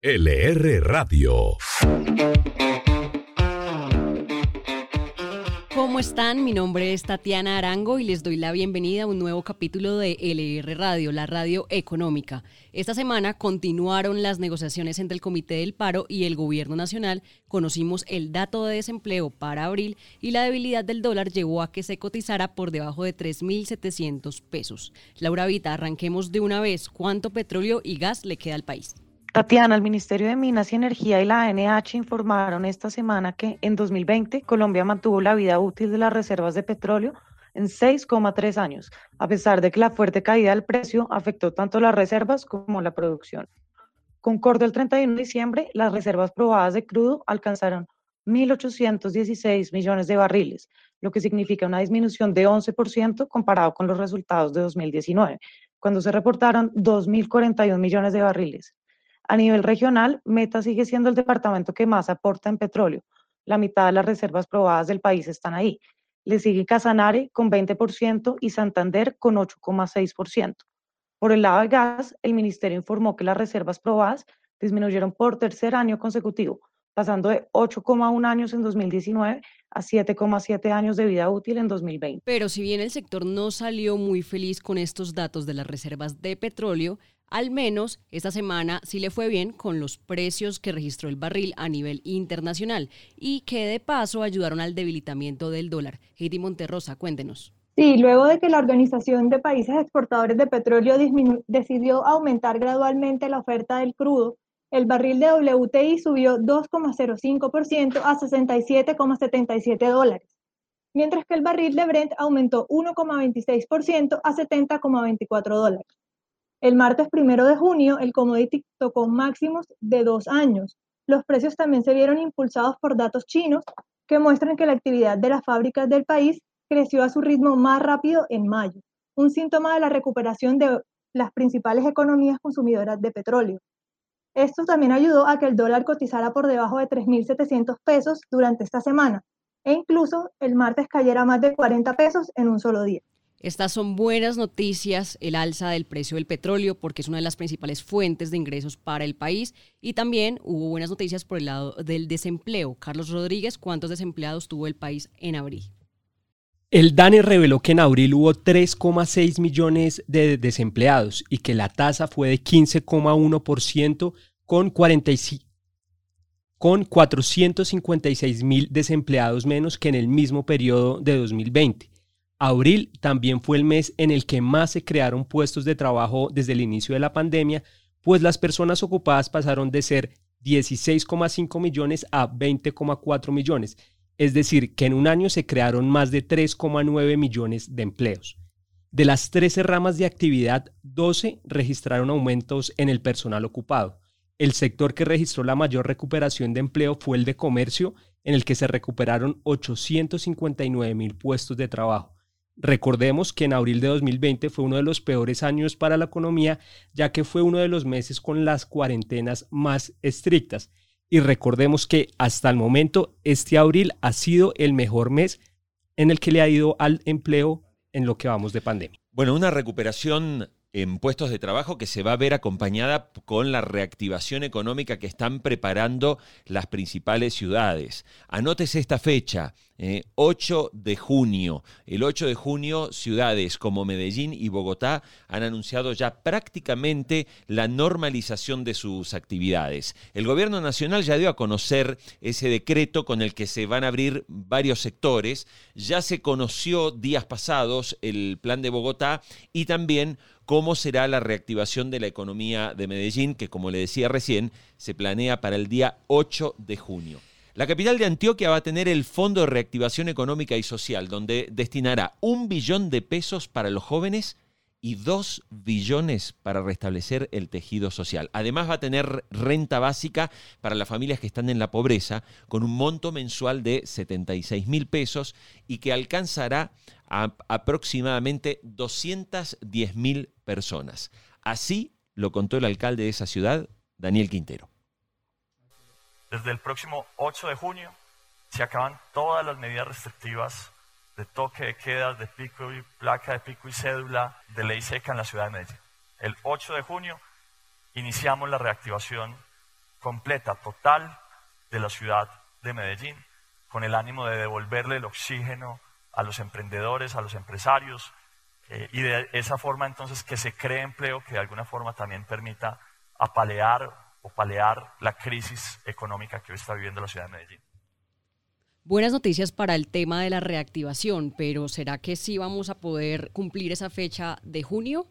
LR Radio. ¿Cómo están? Mi nombre es Tatiana Arango y les doy la bienvenida a un nuevo capítulo de LR Radio, la radio económica. Esta semana continuaron las negociaciones entre el Comité del Paro y el Gobierno Nacional. Conocimos el dato de desempleo para abril y la debilidad del dólar llevó a que se cotizara por debajo de 3.700 pesos. Laura Vita, arranquemos de una vez. ¿Cuánto petróleo y gas le queda al país? Tatiana, el Ministerio de Minas y Energía y la ANH informaron esta semana que en 2020 Colombia mantuvo la vida útil de las reservas de petróleo en 6,3 años, a pesar de que la fuerte caída del precio afectó tanto las reservas como la producción. Con corte el 31 de diciembre, las reservas probadas de crudo alcanzaron 1.816 millones de barriles, lo que significa una disminución de 11% comparado con los resultados de 2019, cuando se reportaron 2.041 millones de barriles. A nivel regional, Meta sigue siendo el departamento que más aporta en petróleo. La mitad de las reservas probadas del país están ahí. Le sigue Casanare con 20% y Santander con 8,6%. Por el lado de gas, el ministerio informó que las reservas probadas disminuyeron por tercer año consecutivo, pasando de 8,1 años en 2019 a 7,7 años de vida útil en 2020. Pero si bien el sector no salió muy feliz con estos datos de las reservas de petróleo, al menos esta semana sí le fue bien con los precios que registró el barril a nivel internacional y que de paso ayudaron al debilitamiento del dólar. Heidi Monterrosa, cuéntenos. Sí, luego de que la Organización de Países Exportadores de Petróleo decidió aumentar gradualmente la oferta del crudo, el barril de WTI subió 2,05% a 67,77 dólares, mientras que el barril de Brent aumentó 1,26% a 70,24 dólares. El martes primero de junio, el commodity tocó máximos de dos años. Los precios también se vieron impulsados por datos chinos que muestran que la actividad de las fábricas del país creció a su ritmo más rápido en mayo, un síntoma de la recuperación de las principales economías consumidoras de petróleo. Esto también ayudó a que el dólar cotizara por debajo de 3.700 pesos durante esta semana e incluso el martes cayera más de 40 pesos en un solo día. Estas son buenas noticias, el alza del precio del petróleo, porque es una de las principales fuentes de ingresos para el país. Y también hubo buenas noticias por el lado del desempleo. Carlos Rodríguez, ¿cuántos desempleados tuvo el país en abril? El DANE reveló que en abril hubo 3,6 millones de desempleados y que la tasa fue de 15,1% con, con 456 mil desempleados menos que en el mismo periodo de 2020. Abril también fue el mes en el que más se crearon puestos de trabajo desde el inicio de la pandemia, pues las personas ocupadas pasaron de ser 16,5 millones a 20,4 millones, es decir, que en un año se crearon más de 3,9 millones de empleos. De las 13 ramas de actividad, 12 registraron aumentos en el personal ocupado. El sector que registró la mayor recuperación de empleo fue el de comercio, en el que se recuperaron 859 mil puestos de trabajo. Recordemos que en abril de 2020 fue uno de los peores años para la economía, ya que fue uno de los meses con las cuarentenas más estrictas. Y recordemos que hasta el momento este abril ha sido el mejor mes en el que le ha ido al empleo en lo que vamos de pandemia. Bueno, una recuperación en puestos de trabajo que se va a ver acompañada con la reactivación económica que están preparando las principales ciudades. Anótese esta fecha, 8 eh, de junio. El 8 de junio, ciudades como Medellín y Bogotá han anunciado ya prácticamente la normalización de sus actividades. El gobierno nacional ya dio a conocer ese decreto con el que se van a abrir varios sectores. Ya se conoció días pasados el plan de Bogotá y también cómo será la reactivación de la economía de Medellín, que como le decía recién, se planea para el día 8 de junio. La capital de Antioquia va a tener el Fondo de Reactivación Económica y Social, donde destinará un billón de pesos para los jóvenes y dos billones para restablecer el tejido social. Además va a tener renta básica para las familias que están en la pobreza, con un monto mensual de 76 mil pesos y que alcanzará a aproximadamente 210 mil personas. Así lo contó el alcalde de esa ciudad, Daniel Quintero. Desde el próximo 8 de junio se acaban todas las medidas restrictivas de toque de quedas, de pico y placa de pico y cédula, de ley seca en la ciudad de Medellín. El 8 de junio iniciamos la reactivación completa, total de la ciudad de Medellín, con el ánimo de devolverle el oxígeno a los emprendedores, a los empresarios, eh, y de esa forma entonces que se cree empleo que de alguna forma también permita apalear o palear la crisis económica que hoy está viviendo la ciudad de Medellín. Buenas noticias para el tema de la reactivación, pero ¿será que sí vamos a poder cumplir esa fecha de junio?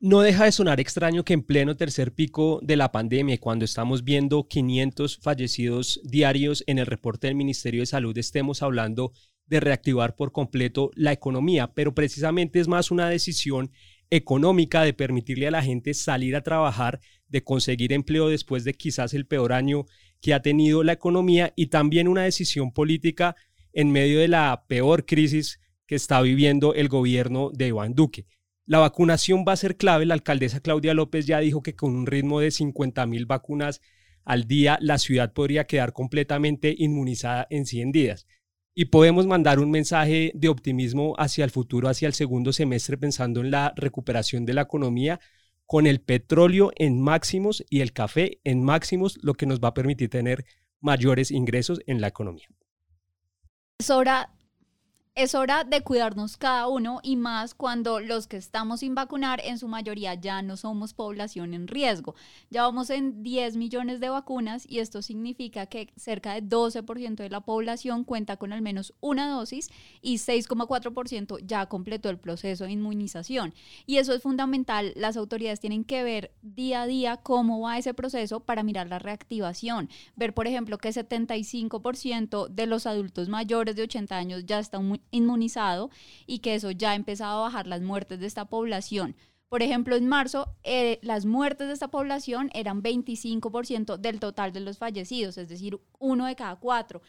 No deja de sonar extraño que en pleno tercer pico de la pandemia, cuando estamos viendo 500 fallecidos diarios en el reporte del Ministerio de Salud, estemos hablando de reactivar por completo la economía, pero precisamente es más una decisión económica de permitirle a la gente salir a trabajar, de conseguir empleo después de quizás el peor año que ha tenido la economía y también una decisión política en medio de la peor crisis que está viviendo el gobierno de Iván Duque. La vacunación va a ser clave. La alcaldesa Claudia López ya dijo que con un ritmo de 50 mil vacunas al día, la ciudad podría quedar completamente inmunizada en 100 días. Y podemos mandar un mensaje de optimismo hacia el futuro, hacia el segundo semestre, pensando en la recuperación de la economía, con el petróleo en máximos y el café en máximos, lo que nos va a permitir tener mayores ingresos en la economía. Es hora de cuidarnos cada uno y más cuando los que estamos sin vacunar en su mayoría ya no somos población en riesgo. Ya vamos en 10 millones de vacunas y esto significa que cerca de 12% de la población cuenta con al menos una dosis y 6,4% ya completó el proceso de inmunización. Y eso es fundamental. Las autoridades tienen que ver día a día cómo va ese proceso para mirar la reactivación. Ver, por ejemplo, que 75% de los adultos mayores de 80 años ya están muy inmunizado y que eso ya ha empezado a bajar las muertes de esta población. Por ejemplo, en marzo eh, las muertes de esta población eran 25% del total de los fallecidos, es decir, uno de cada cuatro.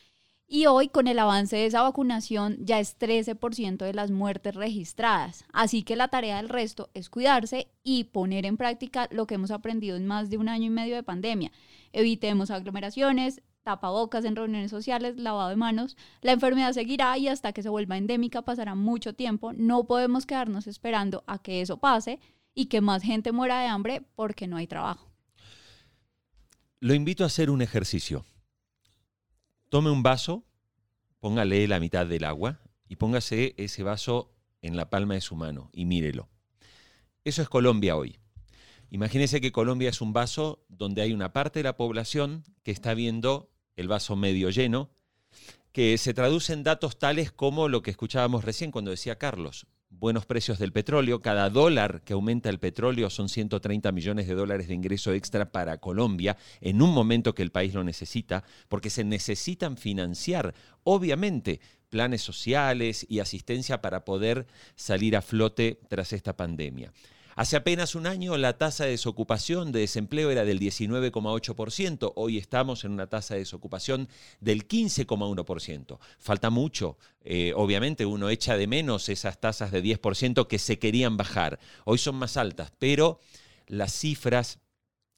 Y hoy, con el avance de esa vacunación, ya es 13% de las muertes registradas. Así que la tarea del resto es cuidarse y poner en práctica lo que hemos aprendido en más de un año y medio de pandemia. Evitemos aglomeraciones, tapabocas en reuniones sociales, lavado de manos. La enfermedad seguirá y hasta que se vuelva endémica pasará mucho tiempo. No podemos quedarnos esperando a que eso pase y que más gente muera de hambre porque no hay trabajo. Lo invito a hacer un ejercicio. Tome un vaso, póngale la mitad del agua y póngase ese vaso en la palma de su mano y mírelo. Eso es Colombia hoy. Imagínese que Colombia es un vaso donde hay una parte de la población que está viendo el vaso medio lleno, que se traduce en datos tales como lo que escuchábamos recién cuando decía Carlos, buenos precios del petróleo, cada dólar que aumenta el petróleo son 130 millones de dólares de ingreso extra para Colombia en un momento que el país lo necesita, porque se necesitan financiar, obviamente, planes sociales y asistencia para poder salir a flote tras esta pandemia. Hace apenas un año la tasa de desocupación, de desempleo era del 19,8%, hoy estamos en una tasa de desocupación del 15,1%. Falta mucho, eh, obviamente uno echa de menos esas tasas de 10% que se querían bajar, hoy son más altas, pero las cifras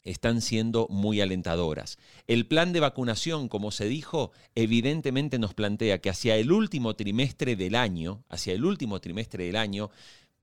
están siendo muy alentadoras. El plan de vacunación, como se dijo, evidentemente nos plantea que hacia el último trimestre del año, hacia el último trimestre del año,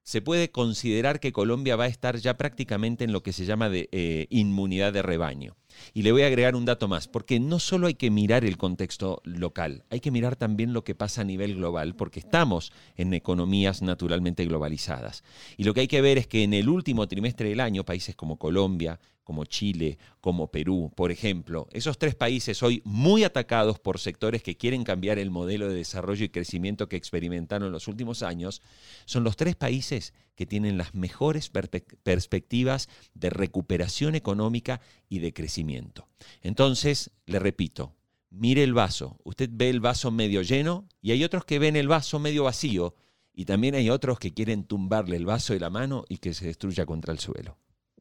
se puede considerar que Colombia va a estar ya prácticamente en lo que se llama de eh, inmunidad de rebaño. Y le voy a agregar un dato más, porque no solo hay que mirar el contexto local, hay que mirar también lo que pasa a nivel global, porque estamos en economías naturalmente globalizadas. Y lo que hay que ver es que en el último trimestre del año, países como Colombia, como Chile, como Perú, por ejemplo, esos tres países hoy muy atacados por sectores que quieren cambiar el modelo de desarrollo y crecimiento que experimentaron en los últimos años, son los tres países que tienen las mejores perspectivas de recuperación económica y de crecimiento. Entonces, le repito, mire el vaso. Usted ve el vaso medio lleno y hay otros que ven el vaso medio vacío y también hay otros que quieren tumbarle el vaso de la mano y que se destruya contra el suelo.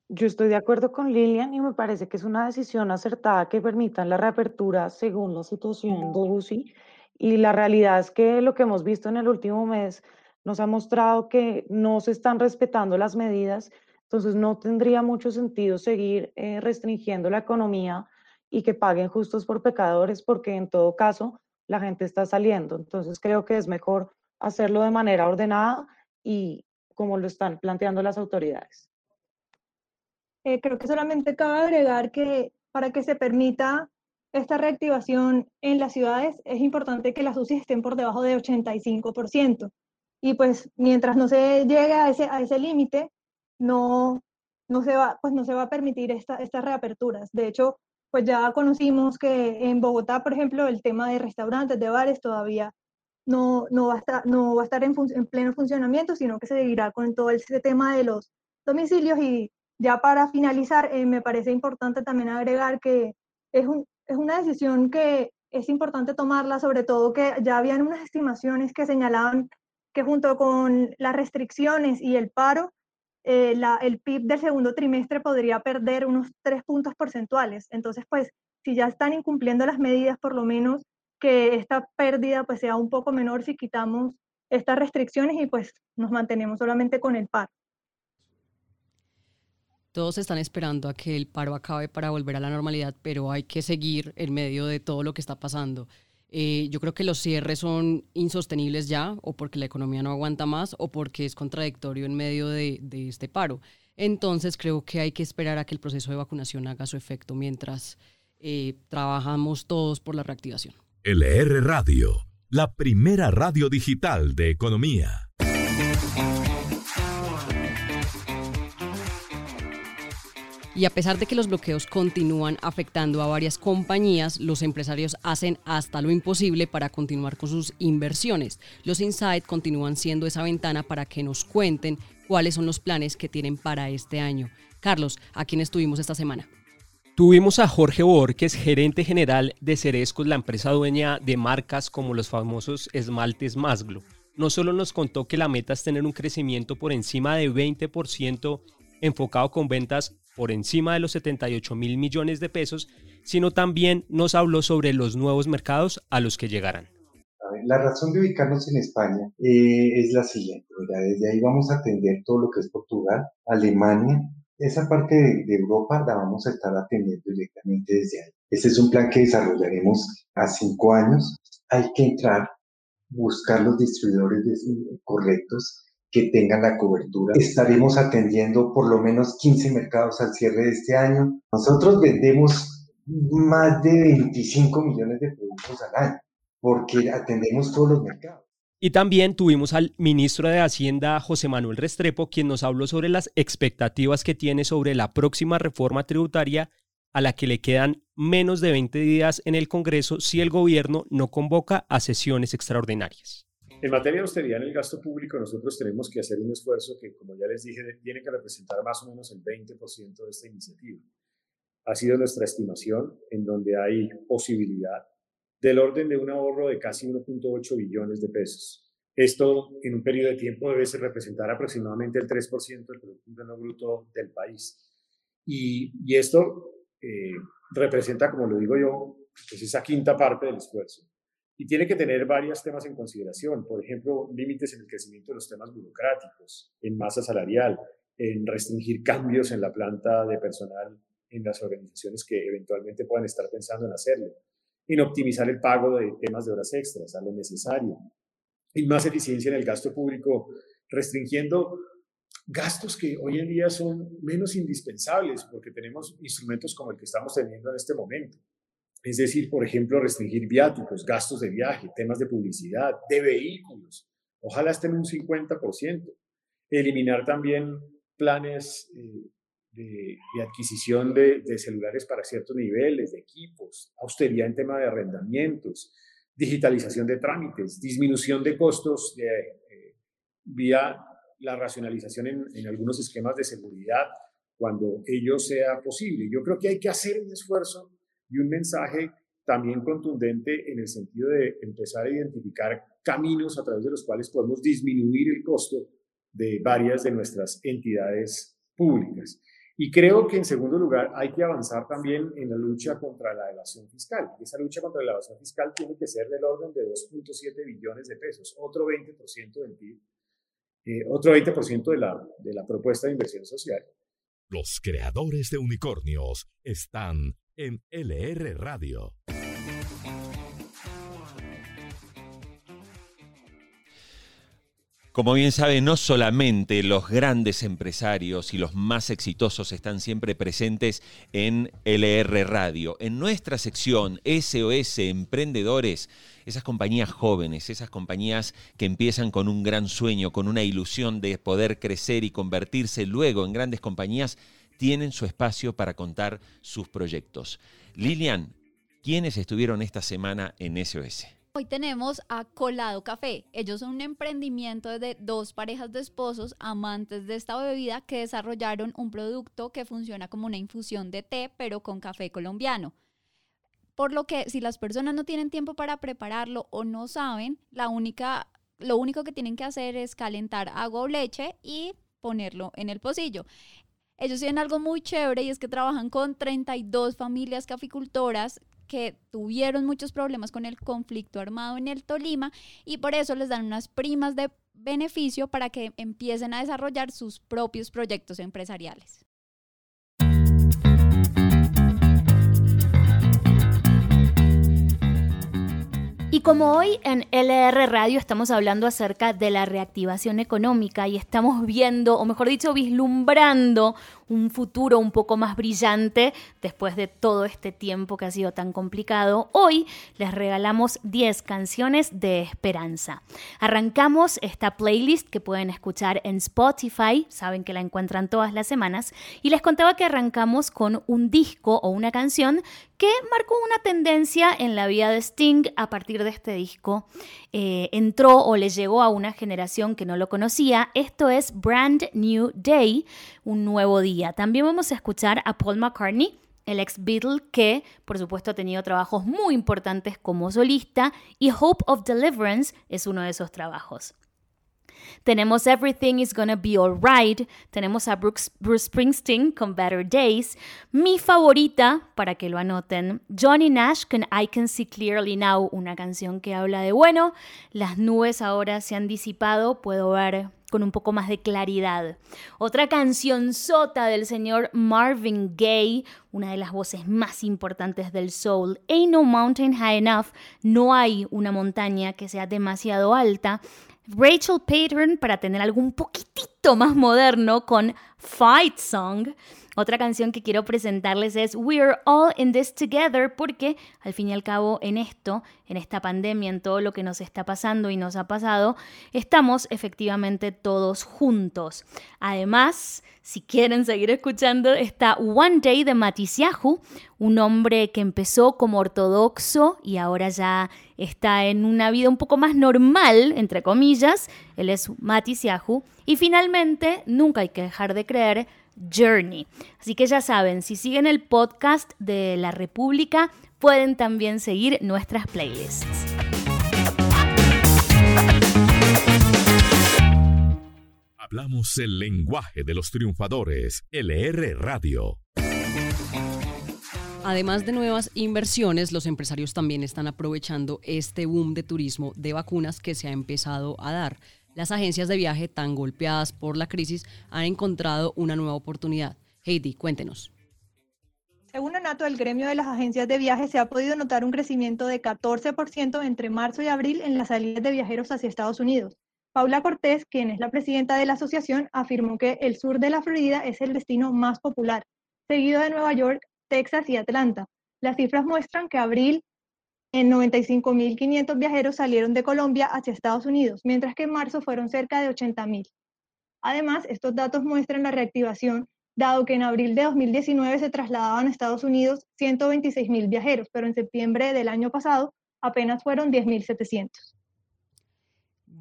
Yo estoy de acuerdo con Lilian y me parece que es una decisión acertada que permita la reapertura según la situación de UCI. Y la realidad es que lo que hemos visto en el último mes nos ha mostrado que no se están respetando las medidas, entonces no tendría mucho sentido seguir eh, restringiendo la economía y que paguen justos por pecadores, porque en todo caso la gente está saliendo. Entonces creo que es mejor hacerlo de manera ordenada y como lo están planteando las autoridades. Eh, creo que solamente cabe agregar que para que se permita esta reactivación en las ciudades, es importante que las UCI estén por debajo de 85%. Y pues mientras no se llegue a ese, a ese límite, no, no, se va, pues no se va a permitir esta, estas reaperturas. De hecho, pues ya conocimos que en Bogotá, por ejemplo, el tema de restaurantes, de bares, todavía no, no va a estar, no va a estar en, en pleno funcionamiento, sino que se seguirá con todo ese tema de los domicilios. Y ya para finalizar, eh, me parece importante también agregar que es, un, es una decisión que es importante tomarla, sobre todo que ya habían unas estimaciones que señalaban que junto con las restricciones y el paro, eh, la, el PIB del segundo trimestre podría perder unos tres puntos porcentuales. Entonces, pues, si ya están incumpliendo las medidas, por lo menos que esta pérdida pues sea un poco menor si quitamos estas restricciones y pues nos mantenemos solamente con el paro. Todos están esperando a que el paro acabe para volver a la normalidad, pero hay que seguir en medio de todo lo que está pasando. Eh, yo creo que los cierres son insostenibles ya, o porque la economía no aguanta más, o porque es contradictorio en medio de, este paro. Entonces creo que hay que esperar a que el proceso de vacunación haga su efecto mientras eh, trabajamos todos por la reactivación. LR Radio, la primera radio digital de economía. Y a pesar de que los bloqueos continúan afectando a varias compañías, los empresarios hacen hasta lo imposible para continuar con sus inversiones. Los Insight continúan siendo esa ventana para que nos cuenten cuáles son los planes que tienen para este año. Carlos, ¿a quién estuvimos esta semana? Tuvimos a Jorge Borges, gerente general de Cerescos, la empresa dueña de marcas como los famosos esmaltes Masglo. No solo nos contó que la meta es tener un crecimiento por encima de 20% enfocado con ventas por encima de los 78 mil millones de pesos, sino también nos habló sobre los nuevos mercados a los que llegarán. La razón de ubicarnos en España eh, es la siguiente. desde ahí vamos a atender todo lo que es Portugal, Alemania. Esa parte de, Europa la vamos a estar atendiendo directamente desde ahí. Ese es un plan que desarrollaremos a cinco años. Hay que entrar, buscar los distribuidores correctos, que tengan la cobertura. Estaremos atendiendo por lo menos 15 mercados al cierre de este año. Nosotros vendemos más de 25 millones de productos al año porque atendemos todos los mercados. Y también tuvimos al ministro de Hacienda, José Manuel Restrepo, quien nos habló sobre las expectativas que tiene sobre la próxima reforma tributaria a la que le quedan menos de 20 días en el Congreso si el gobierno no convoca a sesiones extraordinarias. En materia de austeridad en el gasto público, nosotros tenemos que hacer un esfuerzo que, como ya les dije, tiene que representar más o menos el 20% de esta iniciativa. Ha sido nuestra estimación en donde hay posibilidad del orden de un ahorro de casi 1.8 billones de pesos. Esto en un periodo de tiempo debe representar aproximadamente el 3% del Producto Interno Bruto del país. Y, y esto eh, representa, como lo digo yo, pues esa quinta parte del esfuerzo y tiene que tener varios temas en consideración, por ejemplo, límites en el crecimiento de los temas burocráticos, en masa salarial, en restringir cambios en la planta de personal en las organizaciones que eventualmente puedan estar pensando en hacerlo, en optimizar el pago de temas de horas extras a lo necesario, en más eficiencia en el gasto público, restringiendo gastos que hoy en día son menos indispensables porque tenemos instrumentos como el que estamos teniendo en este momento. Es decir, por ejemplo, restringir viáticos, gastos de viaje, temas de publicidad, de vehículos. Ojalá estén un 50%. Eliminar también planes eh, de, adquisición de, celulares para ciertos niveles, de equipos, austeridad en tema de arrendamientos, digitalización de trámites, disminución de costos de, eh, vía la racionalización en, en algunos esquemas de seguridad cuando ello sea posible. Yo creo que hay que hacer un esfuerzo y un mensaje también contundente en el sentido de empezar a identificar caminos a través de los cuales podemos disminuir el costo de varias de nuestras entidades públicas. Y creo que en segundo lugar hay que avanzar también en la lucha contra la evasión fiscal. Y esa lucha contra la evasión fiscal tiene que ser del orden de 2.7 billones de pesos, otro 20% del PIB, eh, otro 20% de la, de la propuesta de inversión social. Los creadores de unicornios están en LR Radio. Como bien sabe, no solamente los grandes empresarios y los más exitosos están siempre presentes en LR Radio. En nuestra sección SOS Emprendedores, esas compañías jóvenes, esas compañías que empiezan con un gran sueño, con una ilusión de poder crecer y convertirse luego en grandes compañías, tienen su espacio para contar sus proyectos. Lilian, ¿quiénes estuvieron esta semana en SOS? Hoy tenemos a Colado Café. Ellos son un emprendimiento de dos parejas de esposos amantes de esta bebida que desarrollaron un producto que funciona como una infusión de té, pero con café colombiano. Por lo que si las personas no tienen tiempo para prepararlo o no saben, la única, lo único que tienen que hacer es calentar agua o leche y ponerlo en el pocillo. Ellos tienen algo muy chévere y es que trabajan con 32 familias caficultoras que tuvieron muchos problemas con el conflicto armado en el Tolima y por eso les dan unas primas de beneficio para que empiecen a desarrollar sus propios proyectos empresariales. Y como hoy en LR Radio estamos hablando acerca de la reactivación económica y estamos viendo, o mejor dicho, vislumbrando un futuro un poco más brillante después de todo este tiempo que ha sido tan complicado, hoy les regalamos 10 canciones de esperanza. Arrancamos esta playlist que pueden escuchar en Spotify, saben que la encuentran todas las semanas, y les contaba que arrancamos con un disco o una canción que marcó una tendencia en la vida de Sting a partir de este disco. Eh, entró o le llegó a una generación que no lo conocía. Esto es Brand New Day, un nuevo día. También vamos a escuchar a Paul McCartney, el ex Beatle que por supuesto ha tenido trabajos muy importantes como solista y Hope of Deliverance es uno de esos trabajos. Tenemos Everything is Gonna Be Alright, tenemos a Bruce Springsteen con Better Days, mi favorita, para que lo anoten, Johnny Nash con I Can See Clearly Now, una canción que habla de, bueno, las nubes ahora se han disipado, puedo ver con un poco más de claridad. Otra canción sota del señor Marvin Gaye, una de las voces más importantes del soul. Ain't no mountain high enough, no hay una montaña que sea demasiado alta. Rachel Patron para tener algo un poquitito más moderno con Fight Song. Otra canción que quiero presentarles es We're All in This Together porque al fin y al cabo en esto, en esta pandemia, en todo lo que nos está pasando y nos ha pasado, estamos efectivamente todos juntos. Además, si quieren seguir escuchando, está One Day de Matisiahu, un hombre que empezó como ortodoxo y ahora ya está en una vida un poco más normal, entre comillas. Él es Matisiahu. Y finalmente, nunca hay que dejar de creer, Journey. Así que ya saben, si siguen el podcast de La República, pueden también seguir nuestras playlists. Hablamos el lenguaje de los triunfadores, LR Radio. Además de nuevas inversiones, los empresarios también están aprovechando este boom de turismo de vacunas que se ha empezado a dar las agencias de viaje tan golpeadas por la crisis han encontrado una nueva oportunidad. Heidi, cuéntenos. Según Anato, el gremio de las agencias de viaje se ha podido notar un crecimiento de 14% entre marzo y abril en las salidas de viajeros hacia Estados Unidos. Paula Cortés, quien es la presidenta de la asociación, afirmó que el sur de la Florida es el destino más popular, seguido de Nueva York, Texas y Atlanta. Las cifras muestran que abril en 95.500 viajeros salieron de Colombia hacia Estados Unidos, mientras que en marzo fueron cerca de 80.000. Además, estos datos muestran la reactivación, dado que en abril de 2019 se trasladaban a Estados Unidos 126.000 viajeros, pero en septiembre del año pasado apenas fueron 10.700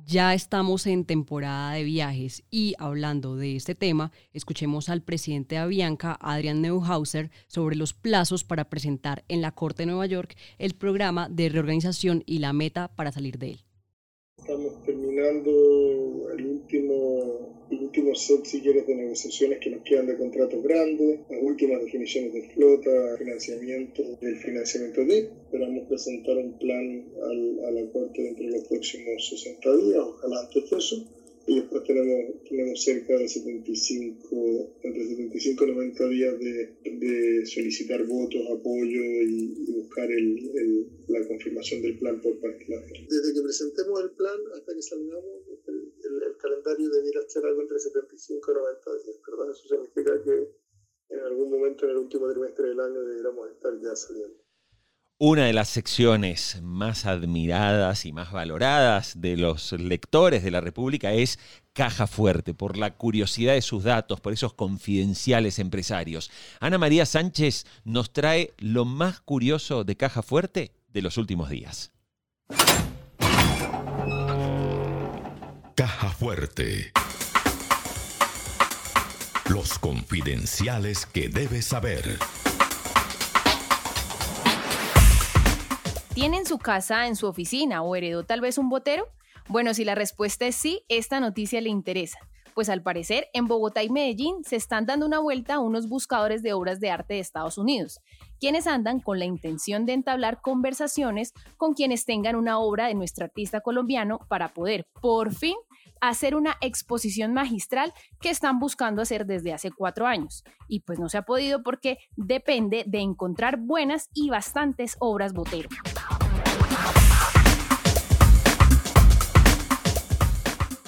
ya estamos en temporada de viajes y hablando de este tema, escuchemos al presidente de Avianca, Adrian Neuhauser, sobre los plazos para presentar en la Corte de Nueva York el programa de reorganización y la meta para salir de él. Estamos terminando el último últimos set, si quieres, de negociaciones que nos quedan de contratos grandes, las últimas definiciones de flota, financiamiento, del financiamiento de. Esperamos presentar un plan al, a la Corte dentro de los próximos 60 días, ojalá antes de eso. Y después tenemos, tenemos cerca de 75, entre 75 y 90 días de, de solicitar votos, apoyo y, buscar el, la confirmación del plan por parte de la gente. Desde que presentemos el plan hasta que salgamos, el, el, calendario debiera ser algo entre 75 y 90 días, ¿verdad? Eso significa que en algún momento en el último trimestre del año debiéramos estar ya saliendo. Una de las secciones más admiradas y más valoradas de los lectores de la República es Caja Fuerte, por la curiosidad de sus datos, por esos confidenciales empresarios. Ana María Sánchez nos trae lo más curioso de Caja Fuerte de los últimos días. Caja Fuerte. Los confidenciales que debes saber. ¿Tiene en su casa, en su oficina o heredó tal vez un botero? Bueno, si la respuesta es sí, esta noticia le interesa. Pues al parecer, en Bogotá y Medellín se están dando una vuelta unos buscadores de obras de arte de Estados Unidos, quienes andan con la intención de entablar conversaciones con quienes tengan una obra de nuestro artista colombiano para poder, por fin, hacer una exposición magistral que están buscando hacer desde hace cuatro años. Y pues no se ha podido porque depende de encontrar buenas y bastantes obras Botero.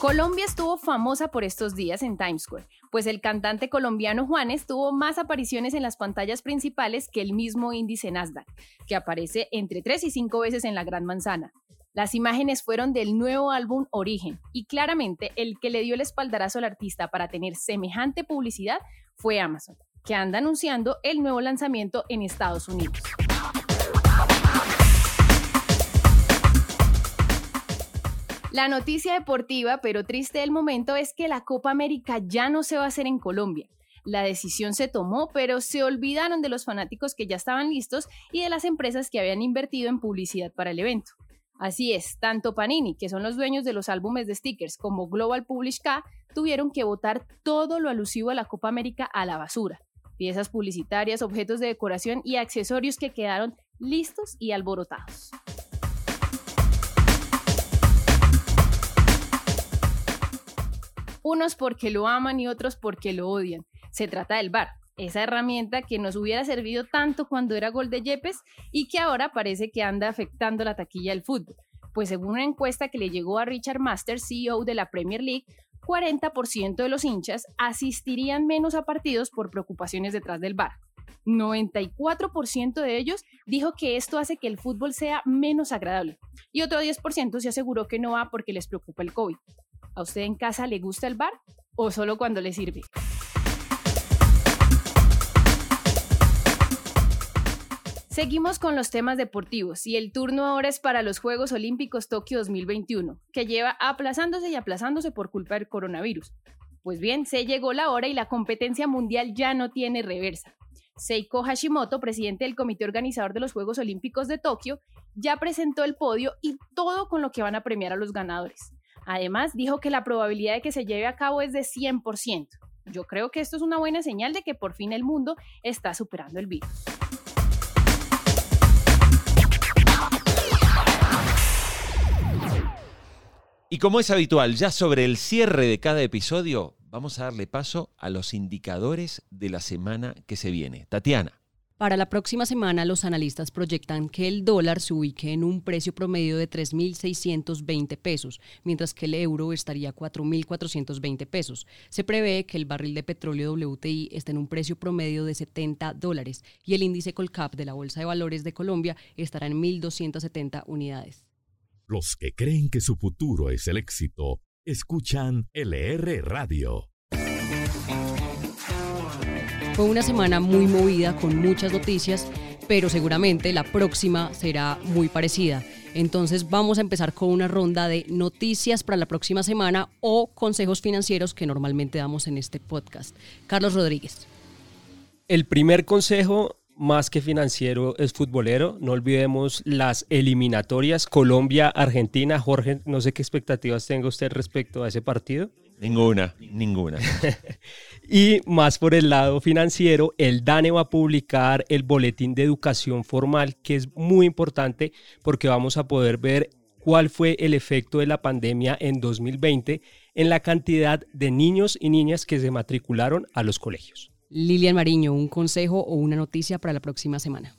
Colombia estuvo famosa por estos días en Times Square, pues el cantante colombiano Juanes tuvo más apariciones en las pantallas principales que el mismo índice Nasdaq, que aparece entre tres y cinco veces en la Gran Manzana. Las imágenes fueron del nuevo álbum Origen y claramente el que le dio el espaldarazo al artista para tener semejante publicidad fue Amazon, que anda anunciando el nuevo lanzamiento en Estados Unidos. La noticia deportiva, pero triste del momento, es que la Copa América ya no se va a hacer en Colombia. La decisión se tomó, pero se olvidaron de los fanáticos que ya estaban listos y de las empresas que habían invertido en publicidad para el evento. Así es, tanto Panini, que son los dueños de los álbumes de stickers, como Global Publish K, tuvieron que votar todo lo alusivo a la Copa América a la basura. Piezas publicitarias, objetos de decoración y accesorios que quedaron listos y alborotados. Unos porque lo aman y otros porque lo odian. Se trata del bar, esa herramienta que nos hubiera servido tanto cuando era gol de Yepes y que ahora parece que anda afectando la taquilla del fútbol. Pues según una encuesta que le llegó a Richard Masters, CEO de la Premier League, 40% de los hinchas asistirían menos a partidos por preocupaciones detrás del bar. 94% de ellos dijo que esto hace que el fútbol sea menos agradable y otro 10% se aseguró que no va porque les preocupa el COVID. ¿A usted en casa le gusta el bar o solo cuando le sirve? Seguimos con los temas deportivos y el turno ahora es para los Juegos Olímpicos Tokio 2021, que lleva aplazándose y aplazándose por culpa del coronavirus. Pues bien, se llegó la hora y la competencia mundial ya no tiene reversa. Seiko Hashimoto, presidente del comité organizador de los Juegos Olímpicos de Tokio, ya presentó el podio y todo con lo que van a premiar a los ganadores. Además, dijo que la probabilidad de que se lleve a cabo es de 100%. Yo creo que esto es una buena señal de que por fin el mundo está superando el virus. Y como es habitual, ya sobre el cierre de cada episodio, vamos a darle paso a los indicadores de la semana que se viene. Tatiana. Para la próxima semana, los analistas proyectan que el dólar se ubique en un precio promedio de 3.620 pesos, mientras que el euro estaría a 4.420 pesos. Se prevé que el barril de petróleo WTI esté en un precio promedio de 70 dólares y el índice Colcap de la Bolsa de Valores de Colombia estará en 1.270 unidades. Los que creen que su futuro es el éxito, escuchan LR Radio. Fue una semana muy movida con muchas noticias, pero seguramente la próxima será muy parecida. Entonces vamos a empezar con una ronda de noticias para la próxima semana o consejos financieros que normalmente damos en este podcast. Carlos Rodríguez. El primer consejo más que financiero es futbolero. No olvidemos las eliminatorias Colombia-Argentina. Jorge, no sé qué expectativas tenga usted respecto a ese partido. Ninguna, ninguna. y más por el lado financiero, el DANE va a publicar el boletín de educación formal, que es muy importante porque vamos a poder ver cuál fue el efecto de la pandemia en 2020 en la cantidad de niños y niñas que se matricularon a los colegios. Lilian Mariño, un consejo o una noticia para la próxima semana.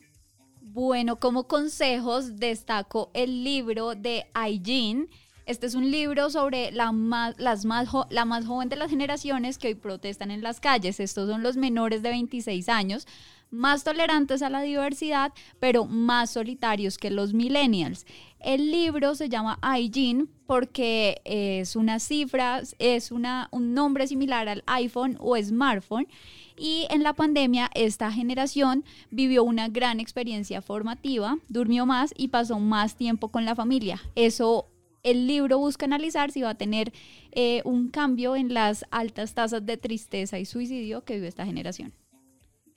Bueno, como consejos destaco el libro de Aijin Este es un libro sobre la más, las más la más joven de las generaciones que hoy protestan en las calles. Estos son los menores de 26 años, más tolerantes a la diversidad, pero más solitarios que los millennials. El libro se llama iGene porque es una cifra, es un nombre similar al iPhone o smartphone. Y en la pandemia esta generación vivió una gran experiencia formativa, durmió más y pasó más tiempo con la familia. Eso el libro busca analizar si va a tener eh, un cambio en las altas tasas de tristeza y suicidio que vive esta generación.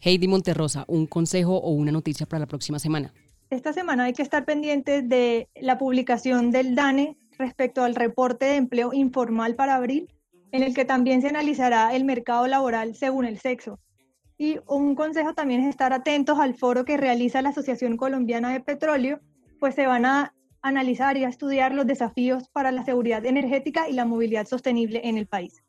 Heidi Monterrosa, un consejo o una noticia para la próxima semana. Esta semana hay que estar pendientes de la publicación del DANE respecto al reporte de empleo informal para abril, en el que también se analizará el mercado laboral según el sexo. Y un consejo también es estar atentos al foro que realiza la Asociación Colombiana de Petróleo, pues se van a analizar y a estudiar los desafíos para la seguridad energética y la movilidad sostenible en el país.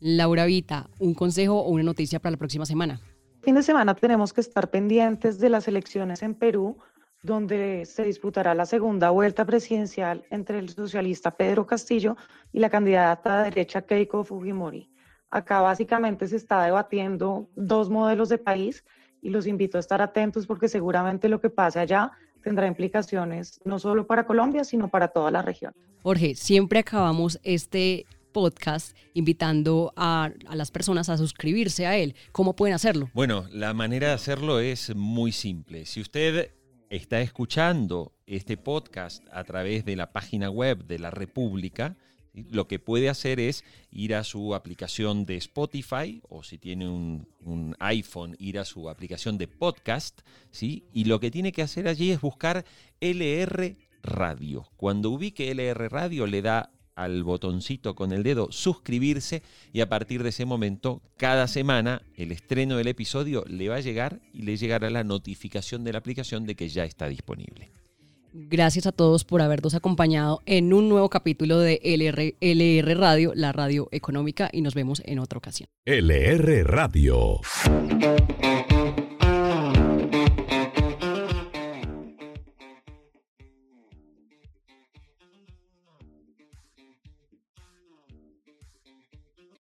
Laura Vita, un consejo o una noticia para la próxima semana. Fin de semana tenemos que estar pendientes de las elecciones en Perú, donde se disputará la segunda vuelta presidencial entre el socialista Pedro Castillo y la candidata de derecha Keiko Fujimori. Acá básicamente se está debatiendo dos modelos de país y los invito a estar atentos porque seguramente lo que pase allá tendrá implicaciones no solo para Colombia, sino para toda la región. Jorge, siempre acabamos este podcast invitando a, a, las personas a suscribirse a él. ¿Cómo pueden hacerlo? Bueno, la manera de hacerlo es muy simple. Si usted está escuchando este podcast a través de la página web de la República, lo que puede hacer es ir a su aplicación de Spotify o si tiene un, iPhone, ir a su aplicación de podcast, ¿sí? Y lo que tiene que hacer allí es buscar LR Radio. Cuando ubique LR Radio le da al botoncito con el dedo suscribirse y a partir de ese momento, cada semana, el estreno del episodio le va a llegar y le llegará la notificación de la aplicación de que ya está disponible. Gracias a todos por habernos acompañado en un nuevo capítulo de LR, Radio, la radio económica, y nos vemos en otra ocasión. LR Radio.